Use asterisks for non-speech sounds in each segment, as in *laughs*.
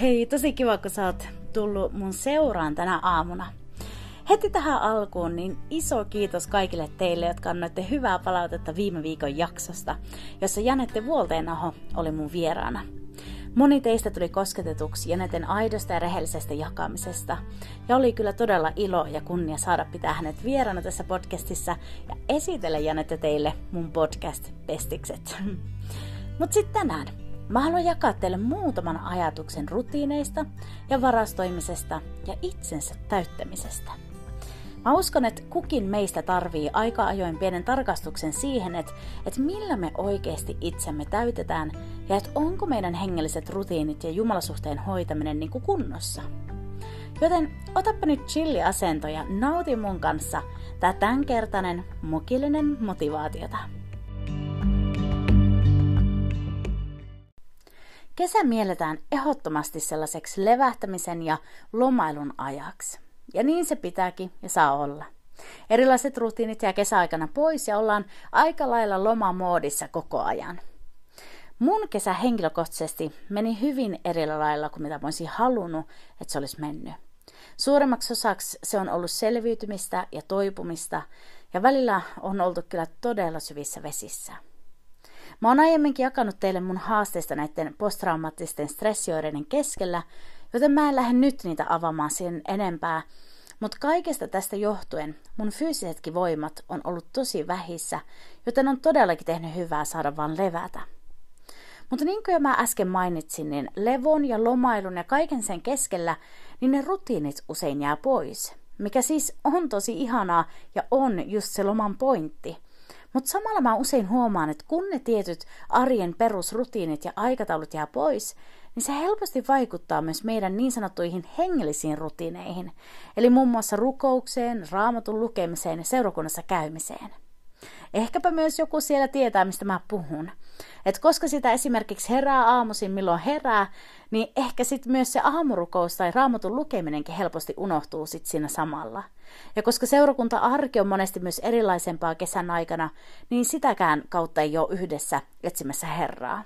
Hei, tosi kiva, kun sä oot tullut mun seuraan tänä aamuna. Heti tähän alkuun niin iso kiitos kaikille teille, jotka annoitte hyvää palautetta viime viikon jaksosta, jossa Janette Vuolteenaho oli mun vieraana. Moni teistä tuli kosketetuksi Janeten aidosta ja rehellisestä jakamisesta, ja oli kyllä todella ilo ja kunnia saada pitää hänet vieraana tässä podcastissa ja esitellä Janette teille mun podcast-pestikset. *laughs* Mutta sitten tänään Mä haluan jakaa teille muutaman ajatuksen rutiineista ja varastoimisesta ja itsensä täyttämisestä. Mä uskon, että kukin meistä tarvii aika ajoin pienen tarkastuksen siihen, että, että millä me oikeasti itsemme täytetään ja että onko meidän hengelliset rutiinit ja jumalasuhteen hoitaminen niin kuin kunnossa. Joten otappa nyt chilli-asento ja nauti mun kanssa tää tämänkertainen mukillinen motivaatiota. Kesä mielletään ehdottomasti sellaiseksi levähtämisen ja lomailun ajaksi. Ja niin se pitääkin ja saa olla. Erilaiset rutiinit jää kesäaikana pois ja ollaan aika lailla lomamoodissa koko ajan. Mun kesä henkilökohtaisesti meni hyvin eri lailla kuin mitä mä olisin halunnut, että se olisi mennyt. Suuremmaksi osaksi se on ollut selviytymistä ja toipumista, ja välillä on oltu kyllä todella syvissä vesissä. Mä oon aiemminkin jakanut teille mun haasteista näiden posttraumaattisten stressioireiden keskellä, joten mä en lähde nyt niitä avaamaan sen enempää. Mutta kaikesta tästä johtuen mun fyysisetkin voimat on ollut tosi vähissä, joten on todellakin tehnyt hyvää saada vaan levätä. Mutta niin kuin mä äsken mainitsin, niin levon ja lomailun ja kaiken sen keskellä, niin ne rutiinit usein jää pois. Mikä siis on tosi ihanaa ja on just se loman pointti. Mutta samalla mä usein huomaan, että kun ne tietyt arjen perusrutiinit ja aikataulut jää pois, niin se helposti vaikuttaa myös meidän niin sanottuihin hengellisiin rutiineihin, eli muun muassa rukoukseen, raamatun lukemiseen ja seurakunnassa käymiseen. Ehkäpä myös joku siellä tietää, mistä mä puhun. Et koska sitä esimerkiksi herää aamuisin, milloin herää, niin ehkä sitten myös se aamurukous tai raamatun lukeminenkin helposti unohtuu sitten siinä samalla. Ja koska seurakunta-arki on monesti myös erilaisempaa kesän aikana, niin sitäkään kautta ei ole yhdessä etsimässä Herraa.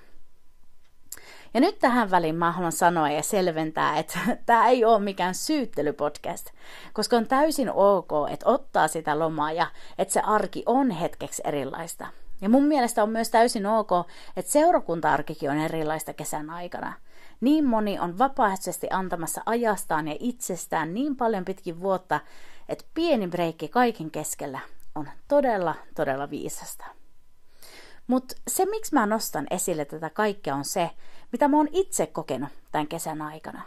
Ja nyt tähän väliin mä haluan sanoa ja selventää, että *laughs* tämä ei ole mikään syyttelypodcast, koska on täysin ok, että ottaa sitä lomaa ja että se arki on hetkeksi erilaista. Ja mun mielestä on myös täysin ok, että seurakunta-arkikin on erilaista kesän aikana. Niin moni on vapaaehtoisesti antamassa ajastaan ja itsestään niin paljon pitkin vuotta, että pieni breikki kaiken keskellä on todella, todella viisasta. Mutta se, miksi mä nostan esille tätä kaikkea, on se, mitä mä oon itse kokenut tämän kesän aikana.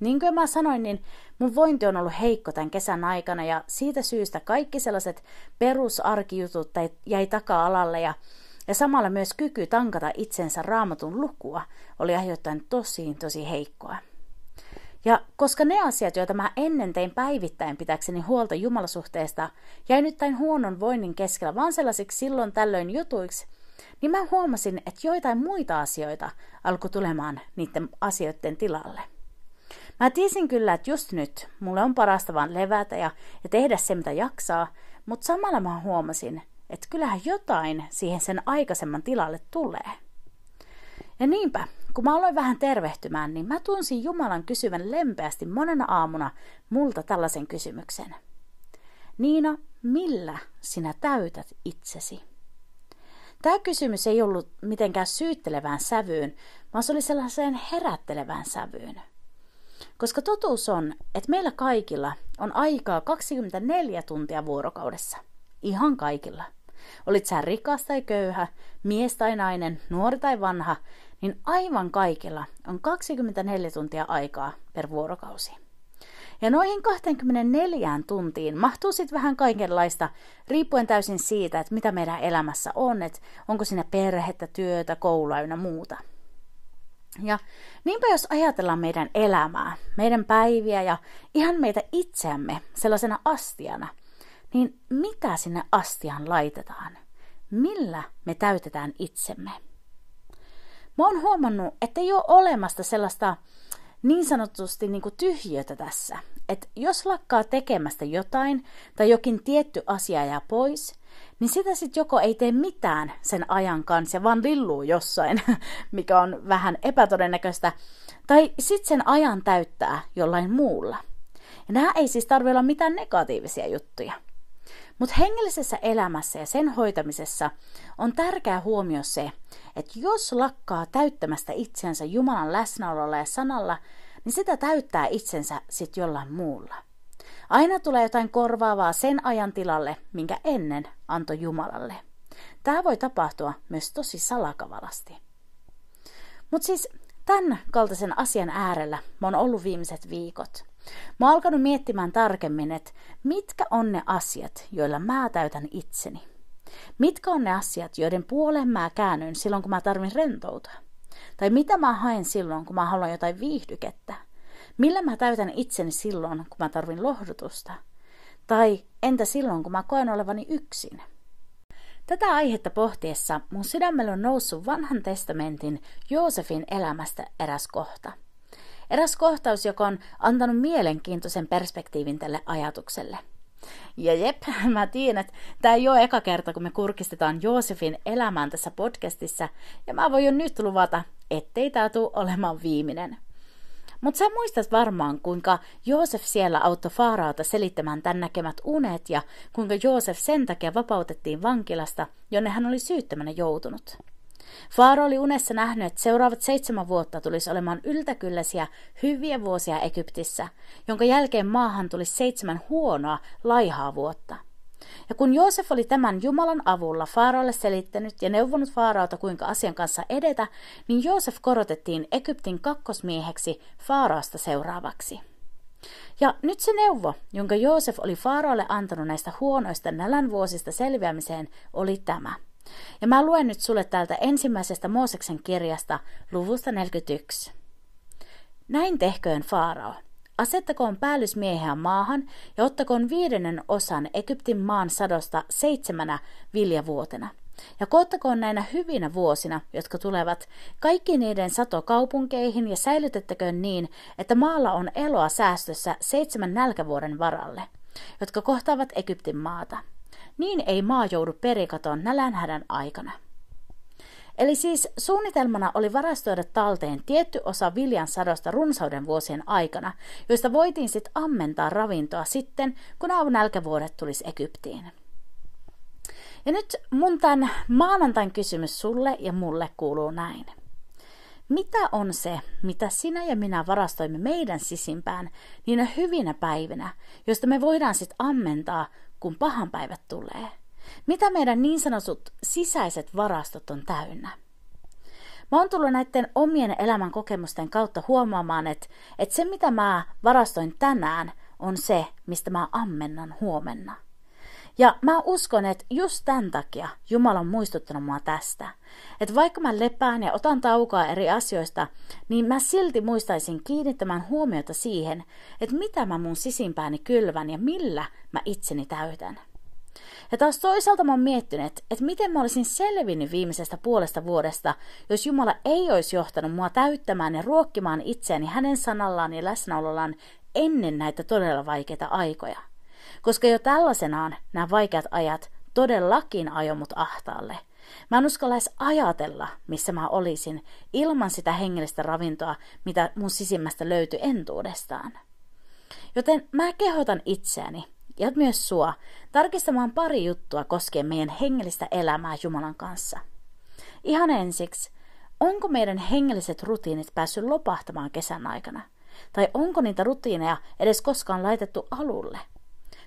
Niin kuin mä sanoin, niin mun vointi on ollut heikko tämän kesän aikana ja siitä syystä kaikki sellaiset perusarkijutut jäi taka-alalle ja, ja samalla myös kyky tankata itsensä raamatun lukua oli aiheuttaen tosi, tosi heikkoa. Ja koska ne asiat, joita mä ennen tein päivittäin pitäkseni huolta jumalasuhteesta, jäi nyt tämän huonon voinnin keskellä vaan sellaisiksi silloin tällöin jutuiksi, niin mä huomasin, että joitain muita asioita alkoi tulemaan niiden asioiden tilalle. Mä tiesin kyllä, että just nyt mulle on parasta vaan levätä ja, ja tehdä se, mitä jaksaa, mutta samalla mä huomasin, että kyllähän jotain siihen sen aikaisemman tilalle tulee. Ja niinpä, kun mä aloin vähän tervehtymään, niin mä tunsin Jumalan kysyvän lempeästi monena aamuna multa tällaisen kysymyksen. Niina, millä sinä täytät itsesi? Tämä kysymys ei ollut mitenkään syyttelevään sävyyn, vaan se oli sellaiseen herättelevään sävyyn. Koska totuus on, että meillä kaikilla on aikaa 24 tuntia vuorokaudessa. Ihan kaikilla. Olit sä rikas tai köyhä, mies tai nainen, nuori tai vanha, niin aivan kaikilla on 24 tuntia aikaa per vuorokausi. Ja noihin 24 tuntiin mahtuu sitten vähän kaikenlaista, riippuen täysin siitä, että mitä meidän elämässä on, että onko siinä perhettä, työtä, koulua ja muuta. Ja niinpä jos ajatellaan meidän elämää, meidän päiviä ja ihan meitä itseämme sellaisena astiana, niin mitä sinne astiaan laitetaan? Millä me täytetään itsemme? Mä oon huomannut, että ei ole olemasta sellaista niin sanotusti niin kuin tyhjötä tässä. Että jos lakkaa tekemästä jotain tai jokin tietty asia jää pois, niin sitä sitten joko ei tee mitään sen ajan kanssa, vaan lilluu jossain, *laughs* mikä on vähän epätodennäköistä, tai sitten sen ajan täyttää jollain muulla. Ja nämä ei siis tarvitse olla mitään negatiivisia juttuja. Mutta hengellisessä elämässä ja sen hoitamisessa on tärkeää huomio se, että jos lakkaa täyttämästä itsensä Jumalan läsnäololla ja sanalla, niin sitä täyttää itsensä sitten jollain muulla. Aina tulee jotain korvaavaa sen ajan tilalle, minkä ennen antoi Jumalalle. Tämä voi tapahtua myös tosi salakavalasti. Mutta siis tämän kaltaisen asian äärellä mä oon ollut viimeiset viikot. Mä oon alkanut miettimään tarkemmin, että mitkä on ne asiat, joilla mä täytän itseni. Mitkä on ne asiat, joiden puoleen mä käännyn silloin, kun mä tarvin rentoutua? Tai mitä mä haen silloin, kun mä haluan jotain viihdykettä? Millä mä täytän itseni silloin, kun mä tarvin lohdutusta? Tai entä silloin, kun mä koen olevani yksin? Tätä aihetta pohtiessa mun sydämellä on noussut vanhan testamentin Joosefin elämästä eräs kohta. Eräs kohtaus, joka on antanut mielenkiintoisen perspektiivin tälle ajatukselle. Ja jep, *laughs* mä tiedän, että tämä ei ole eka kerta, kun me kurkistetaan Joosefin elämään tässä podcastissa, ja mä voin jo nyt luvata, ettei tämä tule olemaan viimeinen. Mutta sä muistat varmaan, kuinka Joosef siellä auttoi Faaraota selittämään tämän näkemät unet ja kuinka Joosef sen takia vapautettiin vankilasta, jonne hän oli syyttömänä joutunut. Faaro oli unessa nähnyt, että seuraavat seitsemän vuotta tulisi olemaan yltäkylläisiä hyviä vuosia Egyptissä, jonka jälkeen maahan tuli seitsemän huonoa, laihaa vuotta – ja kun Joosef oli tämän Jumalan avulla Faaraolle selittänyt ja neuvonut Faaraota, kuinka asian kanssa edetä, niin Joosef korotettiin Egyptin kakkosmieheksi Faaraosta seuraavaksi. Ja nyt se neuvo, jonka Joosef oli Faaraolle antanut näistä huonoista nälän vuosista selviämiseen, oli tämä. Ja mä luen nyt sulle täältä ensimmäisestä Mooseksen kirjasta luvusta 41. Näin tehköön Faarao. Asettakoon päällysmieheä maahan ja ottakoon viidennen osan Egyptin maan sadosta seitsemänä viljavuotena. Ja koottakoon näinä hyvinä vuosina, jotka tulevat, kaikki niiden sato kaupunkeihin ja säilytettäköön niin, että maalla on eloa säästössä seitsemän nälkävuoden varalle, jotka kohtaavat Egyptin maata. Niin ei maa joudu perikaton nälänhädän aikana. Eli siis suunnitelmana oli varastoida talteen tietty osa viljan sadosta runsauden vuosien aikana, joista voitiin sitten ammentaa ravintoa sitten, kun nälkävuodet tulisi Egyptiin. Ja nyt mun tämän maanantain kysymys sulle ja mulle kuuluu näin. Mitä on se, mitä sinä ja minä varastoimme meidän sisimpään niinä hyvinä päivinä, joista me voidaan sitten ammentaa, kun pahan päivät tulee? Mitä meidän niin sanotut sisäiset varastot on täynnä? Mä oon tullut näiden omien elämän kokemusten kautta huomaamaan, että, että se mitä mä varastoin tänään on se, mistä mä ammennan huomenna. Ja mä uskon, että just tämän takia Jumala on muistuttanut mua tästä. Että vaikka mä lepään ja otan taukoa eri asioista, niin mä silti muistaisin kiinnittämään huomiota siihen, että mitä mä mun sisimpääni kylvän ja millä mä itseni täytän. Ja taas toisaalta mä oon miettinyt, että miten mä olisin selvinnyt viimeisestä puolesta vuodesta, jos Jumala ei olisi johtanut mua täyttämään ja ruokkimaan itseäni hänen sanallaan ja läsnäolollaan ennen näitä todella vaikeita aikoja. Koska jo tällaisenaan nämä vaikeat ajat todellakin ajo mut ahtaalle. Mä en uskalla edes ajatella, missä mä olisin, ilman sitä hengellistä ravintoa, mitä mun sisimmästä löytyi entuudestaan. Joten mä kehotan itseäni, ja myös sua tarkistamaan pari juttua koskien meidän hengellistä elämää Jumalan kanssa. Ihan ensiksi, onko meidän hengelliset rutiinit päässyt lopahtamaan kesän aikana? Tai onko niitä rutiineja edes koskaan laitettu alulle?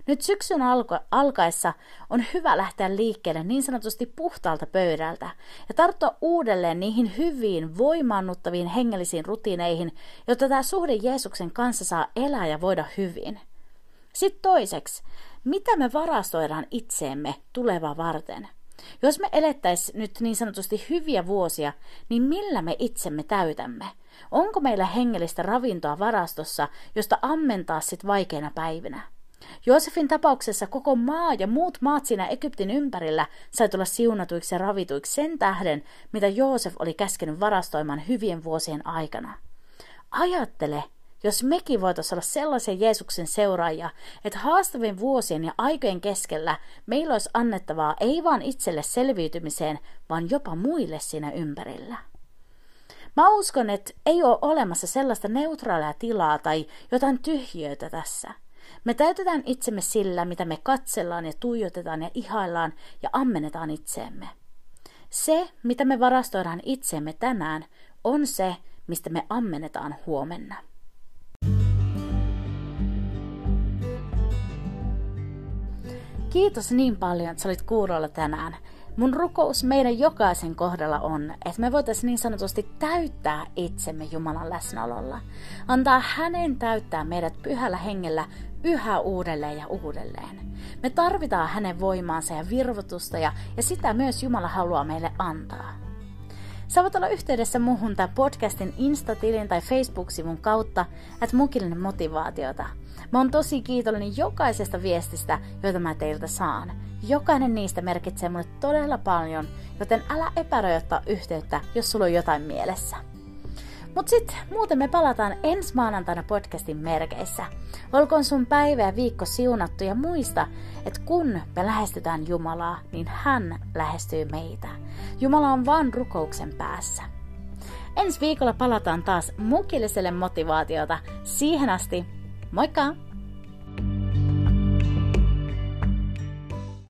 Nyt syksyn alko- alkaessa on hyvä lähteä liikkeelle niin sanotusti puhtaalta pöydältä ja tarttua uudelleen niihin hyviin, voimaannuttaviin hengellisiin rutiineihin, jotta tämä suhde Jeesuksen kanssa saa elää ja voida hyvin – sitten toiseksi, mitä me varastoidaan itseemme tulevaa varten? Jos me elettäisiin nyt niin sanotusti hyviä vuosia, niin millä me itsemme täytämme? Onko meillä hengellistä ravintoa varastossa, josta ammentaa sit vaikeina päivinä? Joosefin tapauksessa koko maa ja muut maat siinä Egyptin ympärillä sai tulla siunatuiksi ja ravituiksi sen tähden, mitä Joosef oli käskenyt varastoimaan hyvien vuosien aikana. Ajattele, jos mekin voitaisiin olla sellaisia Jeesuksen seuraajia, että haastavien vuosien ja aikojen keskellä meillä olisi annettavaa ei vain itselle selviytymiseen, vaan jopa muille siinä ympärillä. Mä uskon, että ei ole olemassa sellaista neutraalia tilaa tai jotain tyhjöitä tässä. Me täytetään itsemme sillä, mitä me katsellaan ja tuijotetaan ja ihaillaan ja ammennetaan itseemme. Se, mitä me varastoidaan itseemme tänään, on se, mistä me ammennetaan huomenna. Kiitos niin paljon, että sä olit kuurolla tänään. Mun rukous meidän jokaisen kohdalla on, että me voitaisiin niin sanotusti täyttää itsemme Jumalan läsnäololla. Antaa hänen täyttää meidät pyhällä hengellä yhä uudelleen ja uudelleen. Me tarvitaan hänen voimaansa ja virvotusta ja, ja sitä myös Jumala haluaa meille antaa. Sä voit olla yhteydessä muuhun tai podcastin Insta-tilin tai Facebook-sivun kautta, että mukillinen motivaatiota. Mä oon tosi kiitollinen jokaisesta viestistä, joita mä teiltä saan. Jokainen niistä merkitsee mulle todella paljon, joten älä epäröi yhteyttä, jos sulla on jotain mielessä. Mut sit muuten me palataan ensi maanantaina podcastin merkeissä. Olkoon sun päivä ja viikko siunattu ja muista, että kun me lähestytään Jumalaa, niin hän lähestyy meitä. Jumala on vaan rukouksen päässä. Ensi viikolla palataan taas mukilliselle motivaatiota. Siihen asti, moikka!